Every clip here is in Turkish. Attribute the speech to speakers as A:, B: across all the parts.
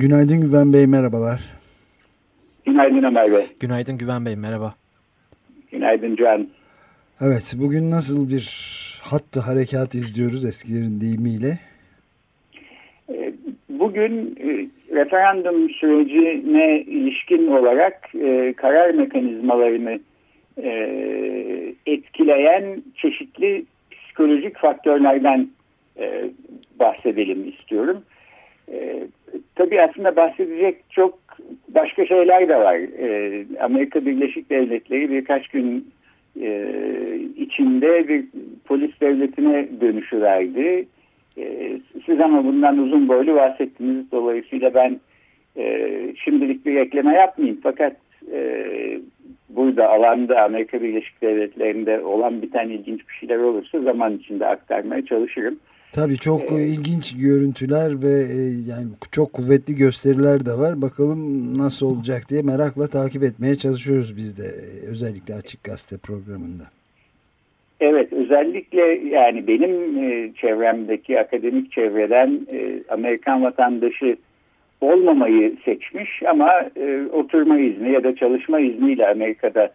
A: Günaydın Güven Bey, merhabalar.
B: Günaydın Ömer Bey.
C: Günaydın Güven Bey, merhaba.
B: Günaydın Can.
A: Evet, bugün nasıl bir hattı harekat izliyoruz eskilerin deyimiyle?
B: Ee, bugün e, referandum sürecine ilişkin olarak e, karar mekanizmalarını e, etkileyen çeşitli psikolojik faktörlerden bahsedelim istiyorum. Tabii aslında bahsedecek çok başka şeyler de var. Amerika Birleşik Devletleri birkaç gün içinde bir polis devletine dönüşüverdi. Siz ama bundan uzun boylu bahsettiniz. Dolayısıyla ben şimdilik bir ekleme yapmayayım. Fakat burada alanda Amerika Birleşik Devletleri'nde olan biten ilginç bir şeyler olursa zaman içinde aktarmaya çalışırım.
A: Tabii çok ee, ilginç görüntüler ve e, yani çok kuvvetli gösteriler de var. Bakalım nasıl olacak diye merakla takip etmeye çalışıyoruz biz de özellikle Açık Gazete programında.
B: Evet özellikle yani benim e, çevremdeki akademik çevreden e, Amerikan vatandaşı olmamayı seçmiş ama e, oturma izni ya da çalışma izniyle Amerika'da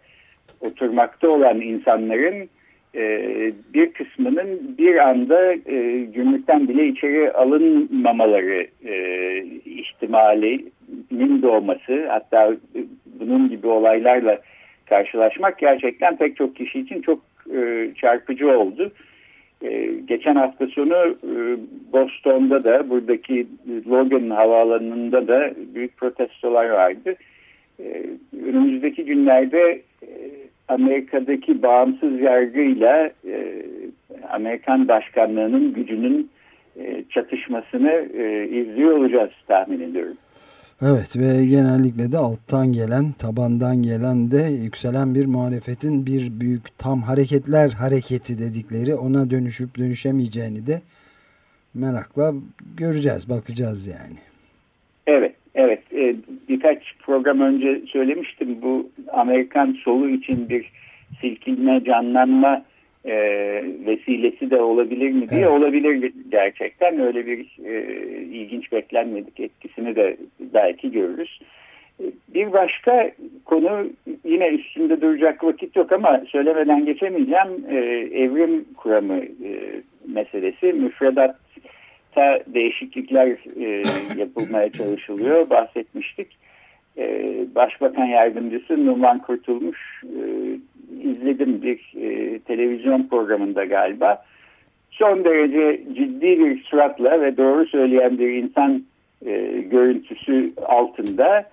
B: oturmakta olan insanların e, bir kısmının bir anda e, gümrükten bile içeri alınmamaları e, ihtimalinin doğması hatta bunun gibi olaylarla karşılaşmak gerçekten pek çok kişi için çok e, çarpıcı oldu. Ee, geçen hafta sonu e, Boston'da da buradaki Logan havaalanında da büyük protestolar vardı. Önümüzdeki günlerde e, Amerika'daki bağımsız yargıyla e, Amerikan başkanlığının gücünün çatışmasını izliyor olacağız tahmin ediyorum.
A: Evet ve genellikle de alttan gelen, tabandan gelen de yükselen bir muhalefetin bir büyük tam hareketler hareketi dedikleri ona dönüşüp dönüşemeyeceğini de merakla göreceğiz, bakacağız yani.
B: Evet, evet. Ee, birkaç program önce söylemiştim bu Amerikan solu için bir silkinme, canlanma e, vesilesi de olabilir mi diye evet. olabilir gerçekten öyle bir e, ilginç beklenmedik etkisini de belki görürüz. Bir başka konu yine üstünde duracak vakit yok ama söylemeden geçemeyeceğim e, evrim kuramı e, meselesi müfredatta değişiklikler e, yapılmaya çalışılıyor bahsetmiştik. E, Başbakan Yardımcısı Numan Kurtulmuş e, izledim bir e, televizyon programında galiba. Son derece ciddi bir suratla ve doğru söyleyen bir insan e, görüntüsü altında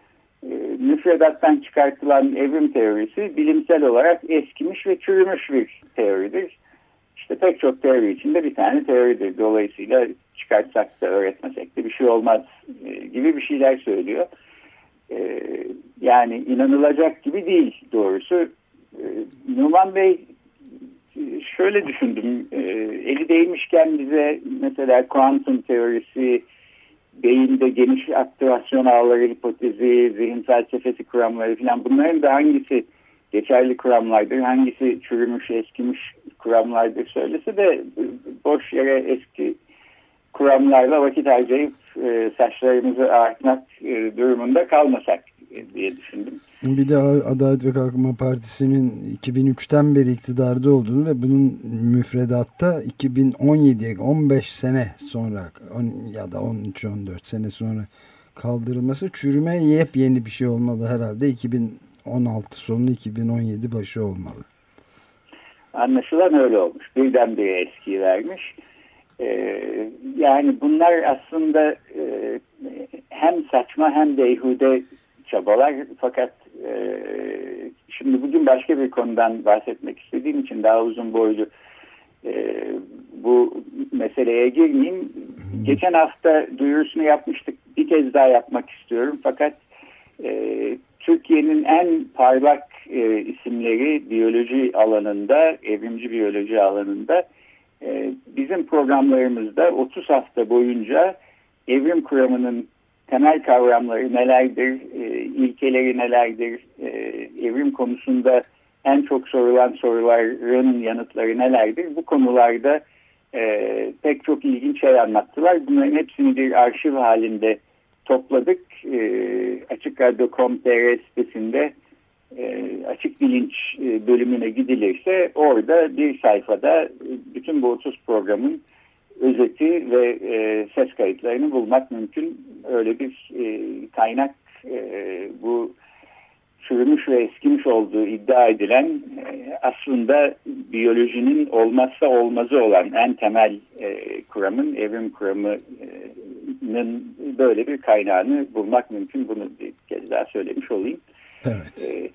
B: e, müfredattan çıkartılan evrim teorisi bilimsel olarak eskimiş ve çürümüş bir teoridir. İşte pek çok teori içinde bir tane teoridir. Dolayısıyla çıkartsak da öğretmesek de bir şey olmaz e, gibi bir şeyler söylüyor. E, yani inanılacak gibi değil doğrusu. E, Numan Bey şöyle düşündüm. Eli değmişken bize mesela kuantum teorisi, beyinde geniş aktivasyon ağları hipotezi, zihin felsefesi kuramları falan bunların da hangisi geçerli kuramlardır, hangisi çürümüş, eskimiş kuramlardır söylese de boş yere eski kuramlarla vakit harcayıp e, saçlarımızı artmak e, durumunda kalmasak diye düşündüm.
A: Bir de Adalet ve Kalkınma Partisi'nin 2003'ten beri iktidarda olduğunu ve bunun müfredatta 2017'ye 15 sene sonra ya da 13-14 sene sonra kaldırılması çürüme yepyeni bir şey olmalı herhalde 2016 sonu 2017 başı olmalı.
B: Anlaşılan öyle olmuş. Birdenbire eskiyi vermiş. Ee, yani bunlar aslında e, hem saçma hem beyhude çabalar fakat e, şimdi bugün başka bir konudan bahsetmek istediğim için daha uzun boylu e, bu meseleye girmeyeyim. geçen hafta duyurusunu yapmıştık. Bir kez daha yapmak istiyorum. Fakat e, Türkiye'nin en parlak e, isimleri biyoloji alanında, evrimci biyoloji alanında e, bizim programlarımızda 30 hafta boyunca evrim kuramının temel kavramları nelerdir, e, ilkeleri nelerdir, e, evrim konusunda en çok sorulan soruların yanıtları nelerdir? Bu konularda e, pek çok ilginç şey anlattılar. Bunların hepsini bir arşiv halinde topladık. E, Açık Radyo.com.tr sitesinde e, açık bilinç e, bölümüne gidilirse orada bir sayfada bütün bu 30 programın özeti ve e, ses kayıtlarını bulmak mümkün. Öyle bir e, kaynak e, bu çürümüş ve eskimiş olduğu iddia edilen e, aslında biyolojinin olmazsa olmazı olan en temel e, kuramın, evrim kuramının böyle bir kaynağını bulmak mümkün. Bunu bir kez daha söylemiş olayım.
A: Evet.
B: E,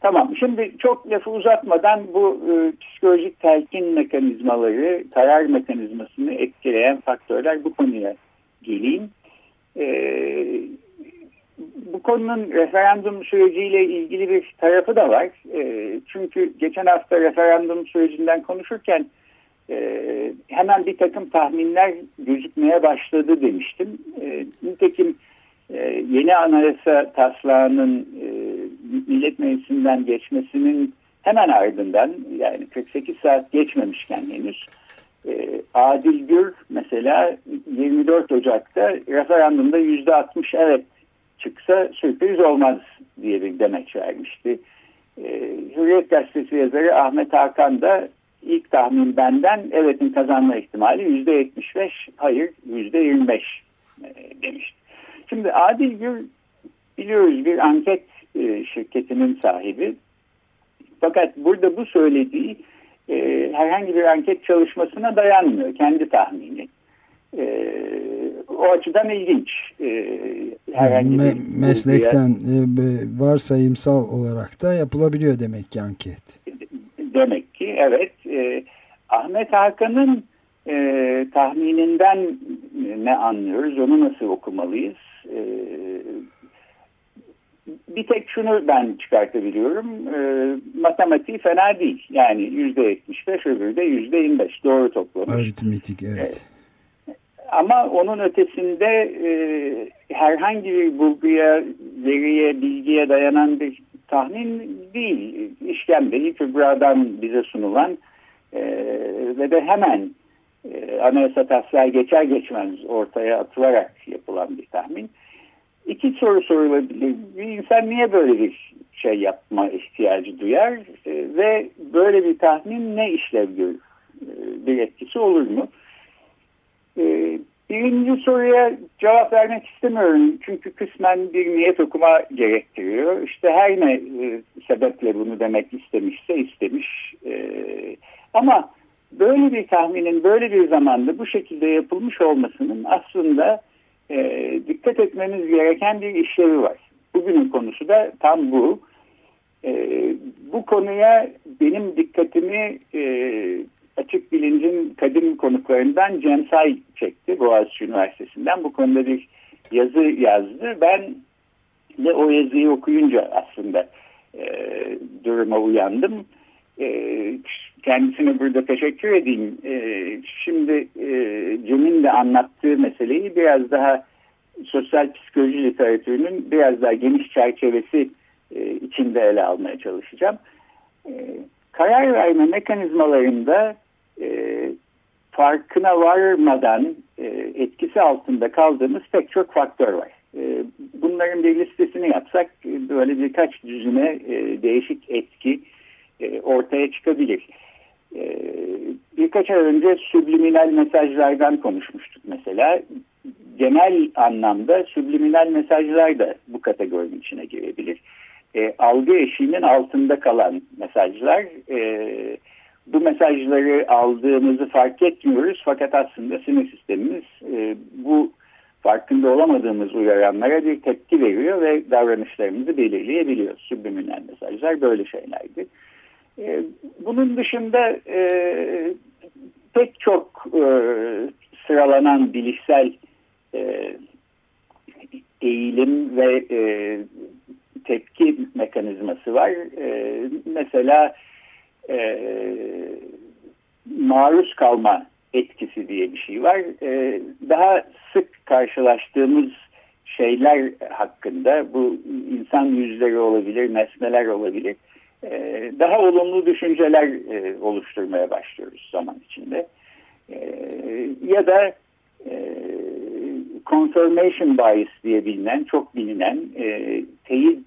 B: tamam, şimdi çok lafı uzatmadan bu e, psikolojik telkin mekanizmaları, karar mekanizmasını etkileyen faktörler bu konuya geleyim. Evet bu konunun referandum süreciyle ilgili bir tarafı da var. E, çünkü geçen hafta referandum sürecinden konuşurken e, hemen bir takım tahminler gözükmeye başladı demiştim. E, nitekim e, yeni anayasa taslağının e, Millet Meclisi'nden geçmesinin hemen ardından yani 48 saat geçmemişken henüz e, Adil Gür mesela 24 Ocak'ta referandumda %60 evet çıksa sürpriz olmaz diye bir demeç vermişti. Ee, Hürriyet Gazetesi yazarı Ahmet Hakan da ilk tahmin benden evetin kazanma ihtimali yüzde yetmiş beş, hayır yüzde yirmi beş e, demişti. Şimdi Adil Gül biliyoruz bir anket e, şirketinin sahibi. Fakat burada bu söylediği e, herhangi bir anket çalışmasına dayanmıyor. Kendi tahmini. E, o açıdan ilginç. E,
A: herhangi Me bir meslekten e, varsayımsal olarak da yapılabiliyor demek ki anket.
B: Demek ki evet. E, Ahmet Hakan'ın e, tahmininden ne anlıyoruz? Onu nasıl okumalıyız? E, bir tek şunu ben çıkartabiliyorum. E, matematiği fena değil. Yani yüzde yetmiş beş öbürü de yüzde yirmi beş. Doğru toplamış.
A: Aritmetik evet. E,
B: ama onun ötesinde e, herhangi bir bulguya, veriye, bilgiye dayanan bir tahmin değil. İşkembeyi Kübra'dan bize sunulan e, ve de hemen e, anayasa taslağı geçer geçmez ortaya atılarak yapılan bir tahmin. İki soru sorulabilir. Bir insan niye böyle bir şey yapma ihtiyacı duyar e, ve böyle bir tahmin ne işlev görür? E, bir etkisi olur mu? Ee, birinci soruya cevap vermek istemiyorum. Çünkü kısmen bir niyet okuma gerektiriyor. İşte her ne e, sebeple bunu demek istemişse istemiş. E, ama böyle bir tahminin böyle bir zamanda bu şekilde yapılmış olmasının aslında e, dikkat etmemiz gereken bir işlevi var. Bugünün konusu da tam bu. bu konuya benim dikkatimi açık bilincin kadim konuklarından Cem Say çekti Boğaziçi Üniversitesi'nden. Bu konuda bir yazı yazdı. Ben de o yazıyı okuyunca aslında e, duruma uyandım. E, kendisine burada teşekkür edeyim. E, şimdi e, Cem'in de anlattığı meseleyi biraz daha sosyal psikoloji literatürünün biraz daha geniş çerçevesi e, içinde ele almaya çalışacağım. E, karar verme mekanizmalarında e, farkına varmadan etkisi altında kaldığımız pek çok faktör var. Bunların bir listesini yapsak böyle birkaç düzine değişik etki ortaya çıkabilir. E, birkaç ay önce subliminal mesajlardan konuşmuştuk mesela. Genel anlamda subliminal mesajlar da bu kategorinin içine girebilir. E, algı eşiğinin altında kalan mesajlar e, bu mesajları aldığımızı fark etmiyoruz fakat aslında sinir sistemimiz e, bu farkında olamadığımız uyaranlara bir tepki veriyor ve davranışlarımızı belirleyebiliyor. Subliminal mesajlar böyle şeylerdi. E, bunun dışında e, pek çok e, sıralanan bilişsel eğilim ve tepki mekanizması var. Mesela maruz kalma etkisi diye bir şey var. Daha sık karşılaştığımız şeyler hakkında bu insan yüzleri olabilir, nesneler olabilir. E, daha olumlu düşünceler e, oluşturmaya başlıyoruz zaman içinde. E, ya da e, confirmation bias diye bilinen, çok bilinen e, teyit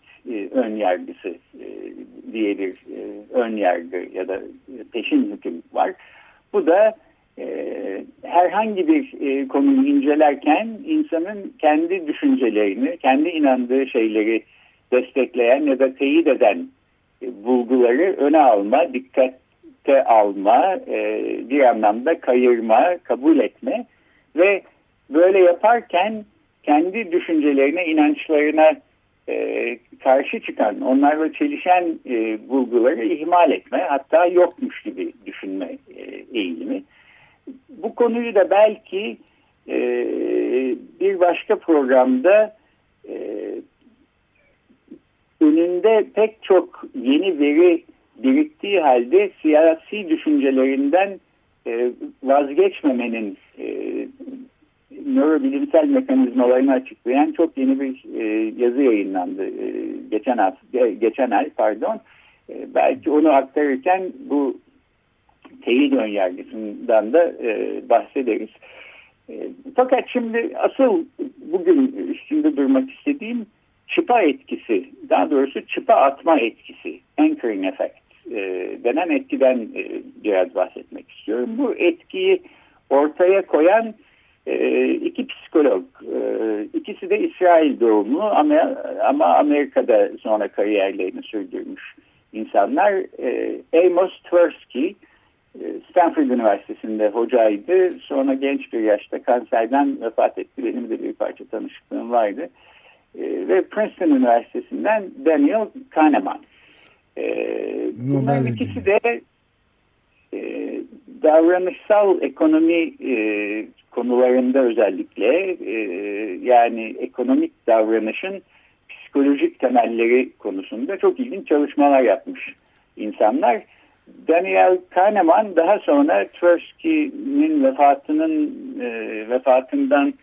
B: ön yargısı diye bir ön yargı ya da peşin hüküm var. Bu da herhangi bir konuyu incelerken insanın kendi düşüncelerini, kendi inandığı şeyleri destekleyen ya da teyit eden bulguları öne alma, dikkate alma, e, bir anlamda kayırma, kabul etme ve böyle yaparken kendi düşüncelerine, inançlarına e, karşı çıkan, onlarla çelişen e, bulguları ihmal etme, hatta yokmuş gibi düşünme e, eğilimi. Bu konuyu da belki e, bir başka programda e, önünde pek çok yeni veri biriktiği halde siyasi düşüncelerinden e, vazgeçmemenin e, nörobilimsel mekanizmalarını açıklayan çok yeni bir e, yazı yayınlandı e, geçen hafta, geçen ay pardon. E, belki onu aktarırken bu teyit önyargısından da e, bahsederiz. E, fakat şimdi asıl bugün üstünde durmak istediğim çıpa etkisi, daha doğrusu çıpa atma etkisi, anchoring effect e, denen etkiden e, biraz bahsetmek istiyorum. Bu etkiyi ortaya koyan e, iki psikolog, e, ikisi de İsrail doğumlu ama, ama Amerika'da sonra kariyerlerini sürdürmüş insanlar. E, Amos Tversky, e, Stanford Üniversitesi'nde hocaydı. Sonra genç bir yaşta kanserden vefat etti. Benim de bir parça tanışıklığım vardı. E, ve Princeton Üniversitesi'nden Daniel Kahneman. E, bunların ikisi de e, davranışsal ekonomi e, konularında özellikle e, yani ekonomik davranışın psikolojik temelleri konusunda çok ilginç çalışmalar yapmış insanlar. Daniel Kahneman daha sonra Tversky'nin vefatının e, vefatından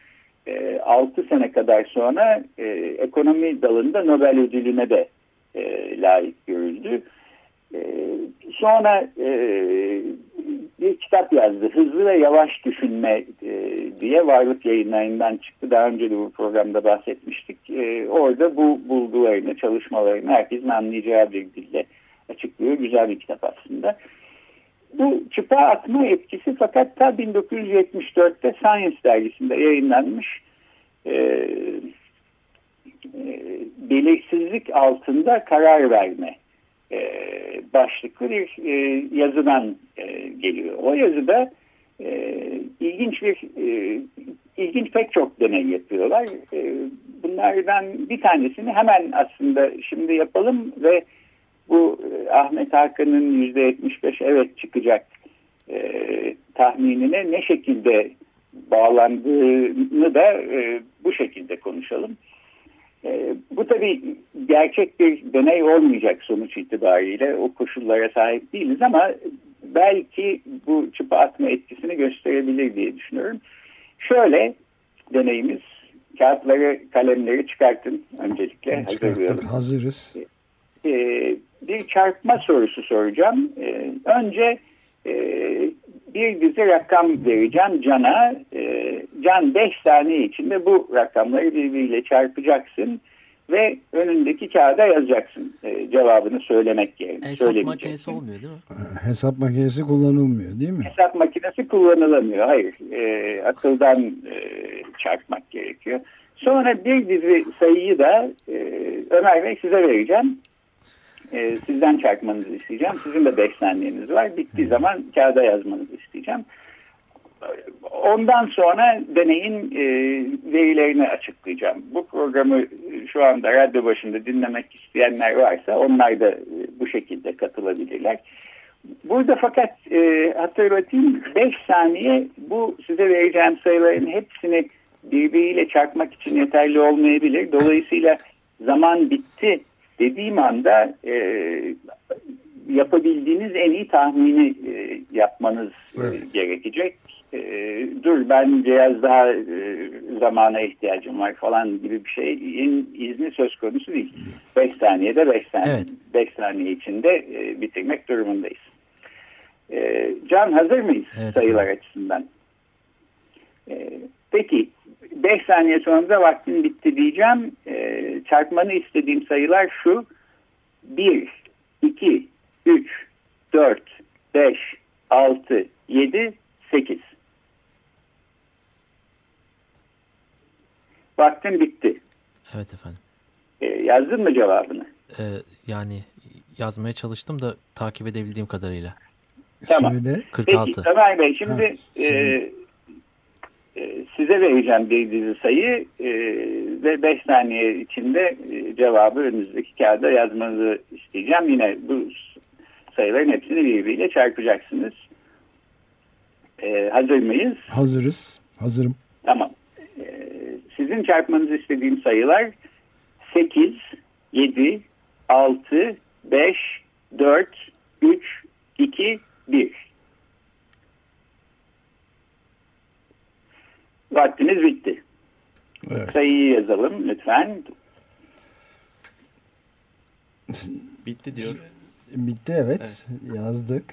B: e, 6 sene kadar sonra e, ekonomi dalında Nobel ödülüne de e, layık görüldü. E, sonra e, bir kitap yazdı. Hızlı ve yavaş düşünme e, diye varlık yayınlarından çıktı. Daha önce de bu programda bahsetmiştik. E, orada bu bulgularını, çalışmalarını herkesin anlayacağı bir dille açıklıyor. Güzel bir kitap aslında. Bu çıpa atma etkisi fakat ta 1974'te Science dergisinde yayınlanmış e, e, belirsizlik altında karar verme e, başlıklı bir e, yazıdan e, geliyor. O yazıda e, ilginç bir e, ilginç pek çok deney yapıyorlar. E, bunlardan bir tanesini hemen aslında şimdi yapalım ve bu e, Ahmet Hakan'ın %75 evet çıkacak e, tahminine ne şekilde bağlandığını da e, bu şekilde konuşalım. E, bu tabii gerçek bir deney olmayacak sonuç itibariyle o koşullara sahip değiliz ama belki bu çıpa atma etkisini gösterebilir diye düşünüyorum. Şöyle deneyimiz kağıtları kalemleri çıkartın öncelikle
A: hazırlayalım. Hazırız.
B: E, bir çarpma sorusu soracağım. E, önce e, bir dizi rakam vereceğim Can'a. E, Can 5 saniye içinde bu rakamları birbiriyle çarpacaksın ve önündeki kağıda yazacaksın e, cevabını söylemek yerine.
C: Hesap makinesi olmuyor değil mi?
A: Hesap makinesi kullanılmıyor değil mi?
B: Hesap makinesi kullanılamıyor. Hayır. E, akıldan e, çarpmak gerekiyor. Sonra bir dizi sayıyı da e, Ömer Bey size vereceğim. E, sizden çarpmanızı isteyeceğim. Sizin de 5 saniyeniz var. Bittiği zaman kağıda yazmanızı isteyeceğim. Ondan sonra deneyin e, verilerini açıklayacağım. Bu programı şu anda radyo başında dinlemek isteyenler varsa onlar da e, bu şekilde katılabilirler. Burada fakat e, hatırlatayım 5 saniye bu size vereceğim sayıların hepsini birbiriyle çarpmak için yeterli olmayabilir. Dolayısıyla zaman bitti dediğim anda e, yapabildiğiniz en iyi tahmini e, yapmanız e, evet. gerekecek. E, dur ben biraz daha e, zamana ihtiyacım var falan gibi bir şeyin izni söz konusu değil. 5 saniyede 5 saniye, evet. Beş saniye içinde e, bitirmek durumundayız. E, Can hazır mıyız evet, sayılar evet. açısından? E, peki 5 saniye sonra da vaktin bitti diyeceğim. E, çarpmanı istediğim sayılar şu. 1, 2, 3, 4, 5, 6, 7, 8. Vaktin bitti.
C: Evet efendim.
B: E, yazdın mı cevabını?
C: Ee, yani yazmaya çalıştım da takip edebildiğim kadarıyla.
B: Tamam. Söyle. 46. Peki Ömer Bey şimdi ha, e, e, size vereceğim bir dizi sayı e, ve 5 saniye içinde e, cevabı önünüzdeki kağıda yazmanızı isteyeceğim. Yine bu sayıların hepsini birbiriyle çarpacaksınız. E, hazır mıyız?
A: Hazırız. Hazırım.
B: Tamam. E, sizin çarpmanızı istediğim sayılar 8, 7, 6, 5, 4, 3, 2, 1. Vaktimiz bitti. Evet. Sayıyı yazalım lütfen.
C: Bitti diyor.
A: Bitti evet. evet. Yazdık.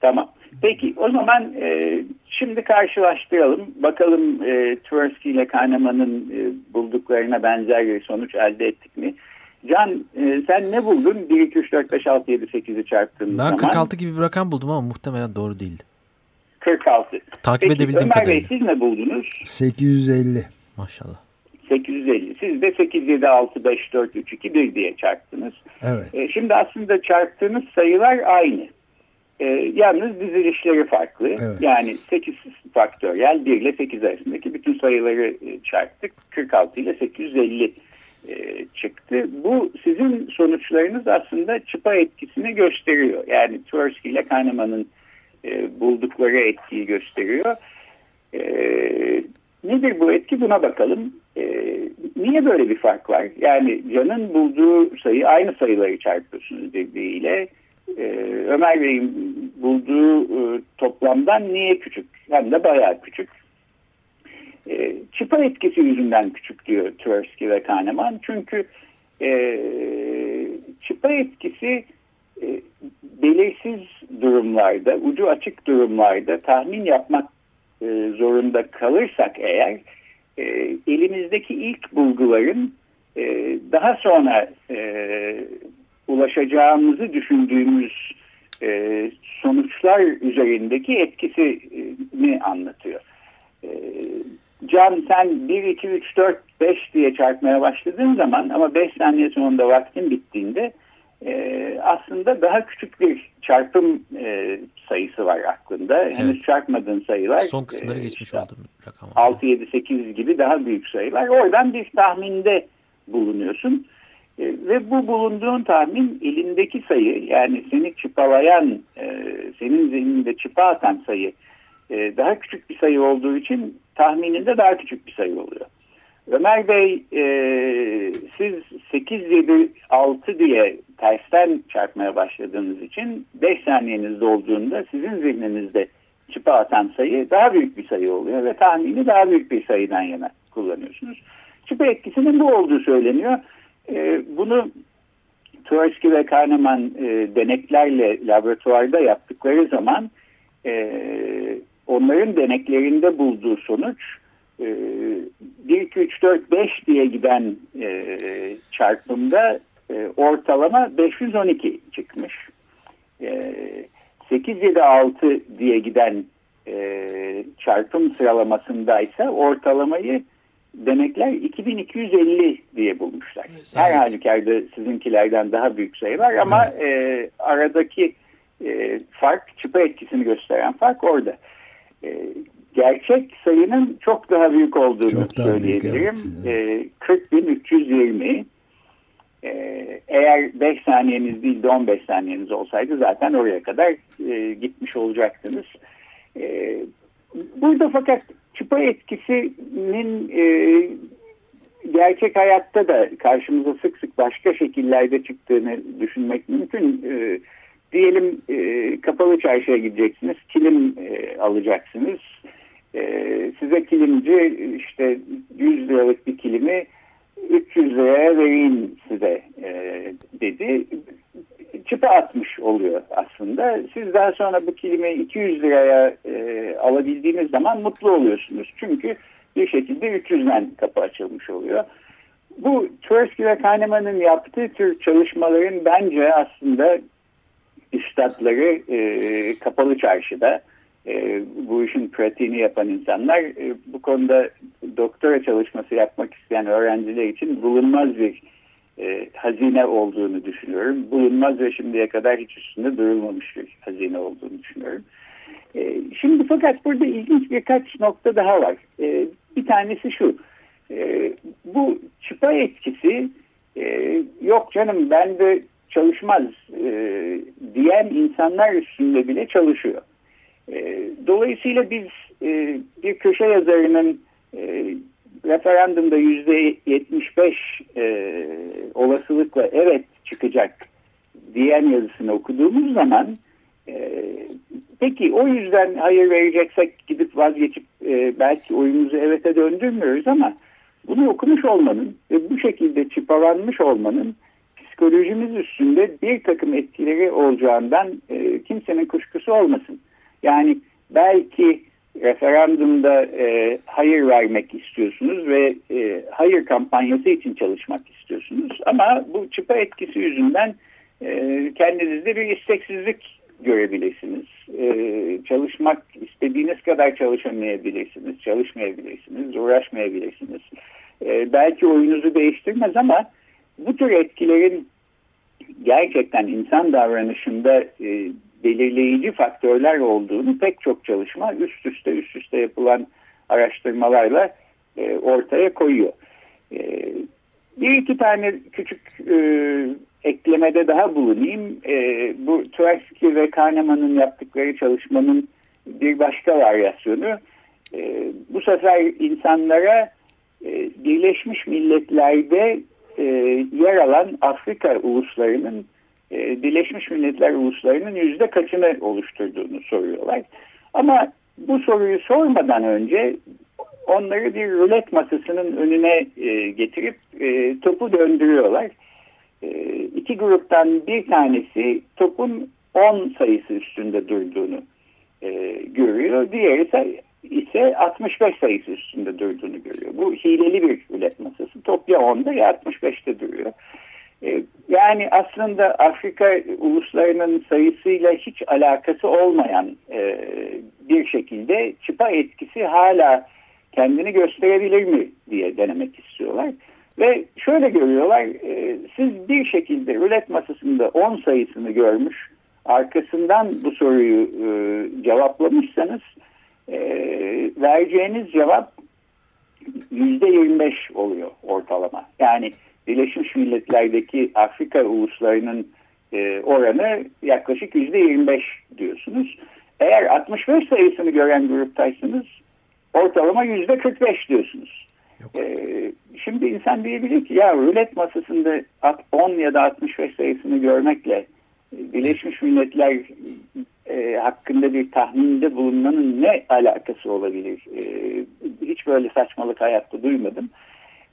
B: Tamam. Peki o zaman e, şimdi karşılaştıralım. Bakalım e, Tversky ile Kahneman'ın e, bulduklarına benzer bir sonuç elde ettik mi? Can e, sen ne buldun? 1, 2, 3, 4, 5, 6, 7, 8'i çarptığın zaman.
C: Ben 46 gibi bir rakam buldum ama muhtemelen doğru değildi.
B: 46.
C: Takip Peki, edebildiğim Ömer kadarıyla.
B: Bey siz ne buldunuz?
A: 850.
C: Maşallah.
B: 850. Siz de 8, 7, 6, 5, 4, 3, 2, 1 diye çarptınız.
A: Evet.
B: E, şimdi aslında çarptığınız sayılar aynı. E, yalnız dizilişleri farklı. Evet. Yani 8 faktöriyel 1 ile 8 arasındaki bütün sayıları e, çarptık. 46 ile 850 e, çıktı. Bu sizin sonuçlarınız aslında çıpa etkisini gösteriyor. Yani Tversky ile Kahneman'ın e, buldukları etkiyi gösteriyor. E, nedir bu etki buna bakalım. E, niye böyle bir fark var? Yani Can'ın bulduğu sayı aynı sayıları çarpıyorsunuz birbiriyle. E, Ömer Bey'in bulduğu toplamdan niye küçük? Hem de bayağı küçük. Çıpa etkisi yüzünden küçük diyor Tversky ve Kahneman. Çünkü çıpa etkisi e, belirsiz durumlarda, ucu açık durumlarda tahmin yapmak e, zorunda kalırsak eğer e, elimizdeki ilk bulguların daha sonra ulaşacağımızı düşündüğümüz sonuçlar üzerindeki etkisini anlatıyor. Can sen 1, 2, 3, 4, 5 diye çarpmaya başladığın zaman ama 5 saniye sonunda vaktin bittiğinde e, aslında daha küçük bir çarpım e, sayısı var aklında. Evet. Henüz çarpmadığın sayılar.
C: Son kısımları e, geçmiş oldum
B: rakam. 6, 7, 8 gibi daha büyük sayılar. Oradan bir tahminde bulunuyorsun. E, ve bu bulunduğun tahmin elindeki sayı yani seni çıpalayan, e, senin zihninde çıpa atan sayı e, daha küçük bir sayı olduğu için tahmininde daha küçük bir sayı oluyor. Ömer Bey e, siz 8, 7, 6 diye tersten çarpmaya başladığınız için 5 saniyeniz dolduğunda sizin zihninizde çıpa atan sayı daha büyük bir sayı oluyor ve tahmini daha büyük bir sayıdan yana kullanıyorsunuz. Çıpa etkisinin bu olduğu söyleniyor. E, bunu Tversky ve Kahneman e, deneklerle laboratuvarda yaptıkları zaman e, onların deneklerinde bulduğu sonuç 1, 2, 3, 4, 5 diye giden e, çarpımda e, ortalama 512 çıkmış. E, 8, 7, 6 diye giden e, çarpım sıralamasında ise ortalamayı demekler 2250 diye bulmuşlar. Evet, Her halükarda sizinkilerden daha büyük sayılar ama evet. e, aradaki e, fark, çıpa etkisini gösteren fark orada. E, gerçek sayının çok daha büyük olduğunu çok söyleyebilirim. Büyük, evet, evet. E, 40.320 e, eğer 5 saniyeniz değil de 15 saniyeniz olsaydı zaten oraya kadar e, gitmiş olacaktınız. E, burada fakat çıpa etkisinin e, gerçek hayatta da karşımıza sık sık başka şekillerde çıktığını düşünmek mümkün. E, diyelim e, kapalı çarşıya gideceksiniz, kilim e, alacaksınız. E, size kilimci işte 100 liralık bir kilimi 300 liraya vereyim size e, dedi. Çıpa atmış oluyor aslında. Siz daha sonra bu kilimi 200 liraya e, alabildiğiniz zaman mutlu oluyorsunuz. Çünkü bir şekilde 300'den kapı açılmış oluyor. Bu Tversky ve Kahneman'ın yaptığı tür çalışmaların bence aslında üstadları e, kapalı çarşıda e, bu işin pratiğini yapan insanlar e, bu konuda doktora çalışması yapmak isteyen öğrenciler için bulunmaz bir e, hazine olduğunu düşünüyorum. Bulunmaz ve şimdiye kadar hiç üstünde durulmamış bir hazine olduğunu düşünüyorum. E, şimdi fakat burada ilginç birkaç nokta daha var. E, bir tanesi şu. E, bu çıpa etkisi e, yok canım ben de çalışmaz e, diyen insanlar üstünde bile çalışıyor. E, dolayısıyla biz e, bir köşe yazarının e, referandumda yüzde 75 e, olasılıkla evet çıkacak diyen yazısını okuduğumuz zaman peki o yüzden hayır vereceksek gidip vazgeçip belki oyumuzu evete döndürmüyoruz ama bunu okumuş olmanın ve bu şekilde çıpalanmış olmanın psikolojimiz üstünde bir takım etkileri olacağından kimsenin kuşkusu olmasın. Yani belki referandumda e, hayır vermek istiyorsunuz ve e, hayır kampanyası için çalışmak istiyorsunuz. Ama bu çıpa etkisi yüzünden e, kendinizde bir isteksizlik görebilirsiniz. E, çalışmak istediğiniz kadar çalışamayabilirsiniz, çalışmayabilirsiniz, uğraşmayabilirsiniz. E, belki oyunuzu değiştirmez ama bu tür etkilerin gerçekten insan davranışında e, belirleyici faktörler olduğunu pek çok çalışma üst üste üst üste yapılan araştırmalarla e, ortaya koyuyor. E, bir iki tane küçük e, eklemede daha bulunayım. E, bu Tversky ve Kahneman'ın yaptıkları çalışmanın bir başka varyasyonu. E, bu sefer insanlara e, Birleşmiş Milletler'de e, yer alan Afrika uluslarının e, Birleşmiş Milletler uluslarının yüzde kaçını oluşturduğunu soruyorlar. Ama bu soruyu sormadan önce onları bir rulet masasının önüne e, getirip e, topu döndürüyorlar. E, iki gruptan bir tanesi topun 10 sayısı üstünde durduğunu e, görüyor. Diğeri ise, ise 65 sayısı üstünde durduğunu görüyor. Bu hileli bir rulet masası. Top ya 10'da ya 65'te duruyor. E, yani aslında Afrika uluslarının sayısıyla hiç alakası olmayan e, bir şekilde çıpa etkisi hala kendini gösterebilir mi diye denemek istiyorlar. Ve şöyle görüyorlar, e, siz bir şekilde rulet masasında 10 sayısını görmüş, arkasından bu soruyu cevaplamışsanız vereceğiniz cevap %25 oluyor ortalama. Yani Birleşmiş Milletler'deki Afrika uluslarının e, oranı yaklaşık %25 diyorsunuz. Eğer 65 sayısını gören gruptaysanız ortalama %45 diyorsunuz. E, şimdi insan diyebilir ki ya rulet masasında 10 ya da 65 sayısını görmekle Birleşmiş Milletler e, hakkında bir tahminde bulunmanın ne alakası olabilir? E, hiç böyle saçmalık hayatta duymadım.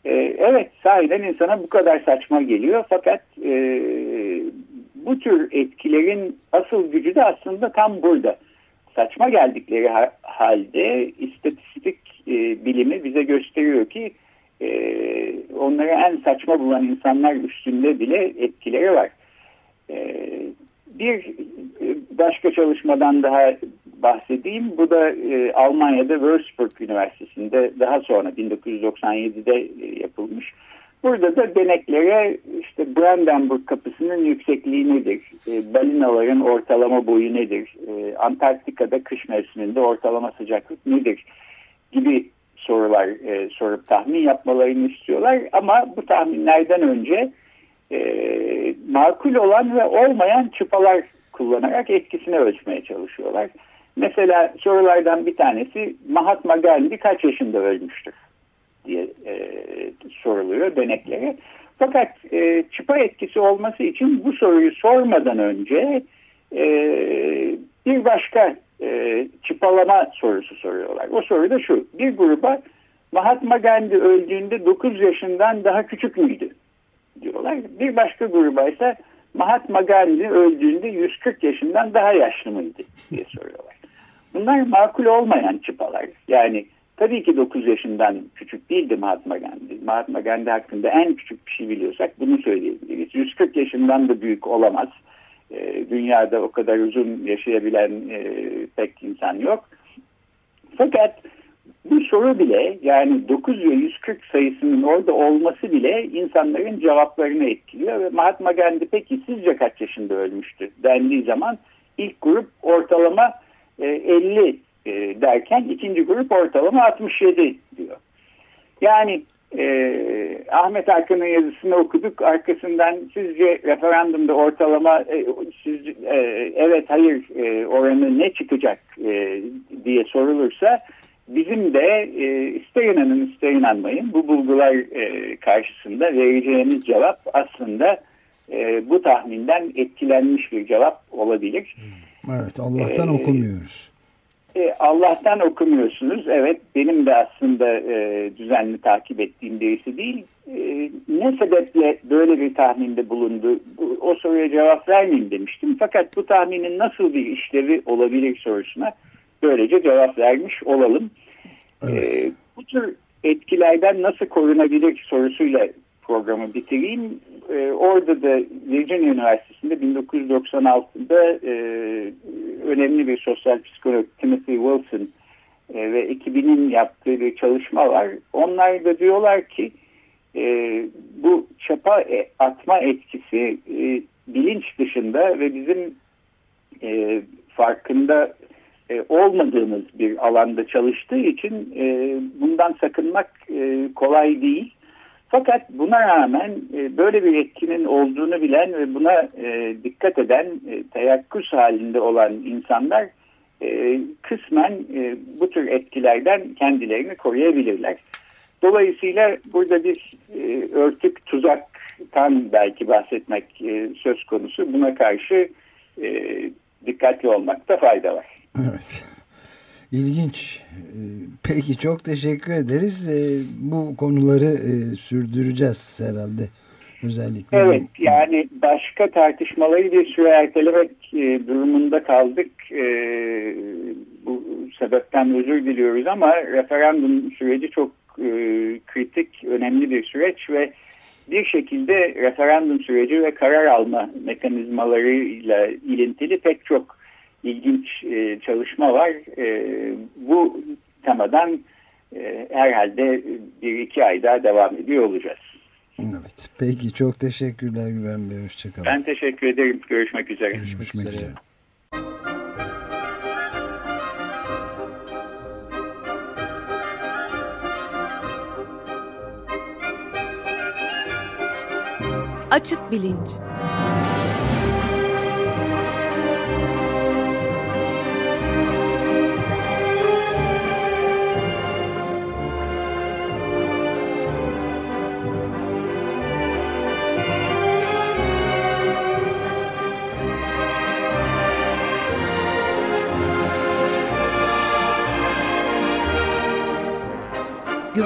B: E, evet sahiden insana bu kadar saçma geliyor fakat e, bu tür etkilerin asıl gücü de aslında tam burada. Saçma geldikleri halde istatistik e, bilimi bize gösteriyor ki e, onları en saçma bulan insanlar üstünde bile etkileri var. E, bir başka çalışmadan daha bahsedeyim. Bu da e, Almanya'da Würzburg Üniversitesi'nde daha sonra 1997'de e, yapılmış. Burada da deneklere işte Brandenburg kapısının yüksekliği nedir? E, balinaların ortalama boyu nedir? E, Antarktika'da kış mevsiminde ortalama sıcaklık nedir? Gibi sorular e, sorup tahmin yapmalarını istiyorlar. Ama bu tahminlerden önce e, makul olan ve olmayan çıpalar kullanarak etkisini ölçmeye çalışıyorlar. Mesela sorulardan bir tanesi Mahatma Gandhi kaç yaşında ölmüştür diye e, soruluyor deneklere. Fakat e, çıpa etkisi olması için bu soruyu sormadan önce e, bir başka e, çıpalama sorusu soruyorlar. O soru da şu. Bir gruba Mahatma Gandhi öldüğünde 9 yaşından daha küçük müydü diyorlar. Bir başka gruba ise Mahatma Gandhi öldüğünde 140 yaşından daha yaşlı mıydı diye soruyorlar. Bunlar makul olmayan çıpalar. Yani tabii ki 9 yaşından küçük değildi Mahatma Gandhi. Mahatma Gandhi hakkında en küçük bir şey biliyorsak bunu söyleyebiliriz. 140 yaşından da büyük olamaz. E, dünyada o kadar uzun yaşayabilen e, pek insan yok. Fakat bu soru bile yani 9 ve 140 sayısının orada olması bile insanların cevaplarını etkiliyor ve Mahatma Gandhi peki sizce kaç yaşında ölmüştü dendiği zaman ilk grup ortalama 50 e, e, derken ikinci grup ortalama 67 diyor. Yani e, Ahmet Hakan'ın yazısını okuduk. Arkasından sizce referandumda ortalama e, siz, e, evet hayır e, oranı ne çıkacak e, diye sorulursa bizim de e, ister inanın ister inanmayın bu bulgular e, karşısında vereceğimiz cevap aslında e, bu tahminden etkilenmiş bir cevap olabilir.
A: Evet Allah'tan ee, okumuyoruz.
B: E, Allah'tan okumuyorsunuz. Evet benim de aslında e, düzenli takip ettiğim birisi değil. E, ne sebeple böyle bir tahminde bulundu? Bu, o soruya cevap vermeyeyim demiştim. Fakat bu tahminin nasıl bir işlevi olabilir sorusuna böylece cevap vermiş olalım. Evet. E, bu tür etkilerden nasıl korunabilir sorusuyla programı bitireyim. E, orada da Virginia Üniversitesi'nde 1996'da e, önemli bir sosyal psikolog Timothy Wilson e, ve ekibinin yaptığı bir çalışma var. Onlar da diyorlar ki e, bu çapa e, atma etkisi e, bilinç dışında ve bizim e, farkında e, olmadığımız bir alanda çalıştığı için e, bundan sakınmak e, kolay değil. Fakat buna rağmen e, böyle bir etkinin olduğunu bilen ve buna e, dikkat eden, e, teyakkuz halinde olan insanlar e, kısmen bu tür etkilerden kendilerini koruyabilirler. Dolayısıyla burada bir e, örtük tuzaktan belki bahsetmek söz konusu. Buna karşı dikkatli olmakta fayda var.
A: Evet. İlginç. Ee, peki çok teşekkür ederiz. Ee, bu konuları e, sürdüreceğiz herhalde. Özellikle.
B: Evet yani başka tartışmaları bir süre ertelemek e, durumunda kaldık. E, bu sebepten özür diliyoruz ama referandum süreci çok kritik, önemli bir süreç ve bir şekilde referandum süreci ve karar alma mekanizmalarıyla ilintili pek çok ilginç e, çalışma var. E, bu temadan e, herhalde bir iki ay daha devam ediyor olacağız.
A: Evet. Peki çok teşekkürler Güven Bey. Hoşçakalın.
B: Ben teşekkür ederim. Görüşmek üzere.
A: Görüşmek, Görüşmek üzere. üzere.
D: Açık Bilinç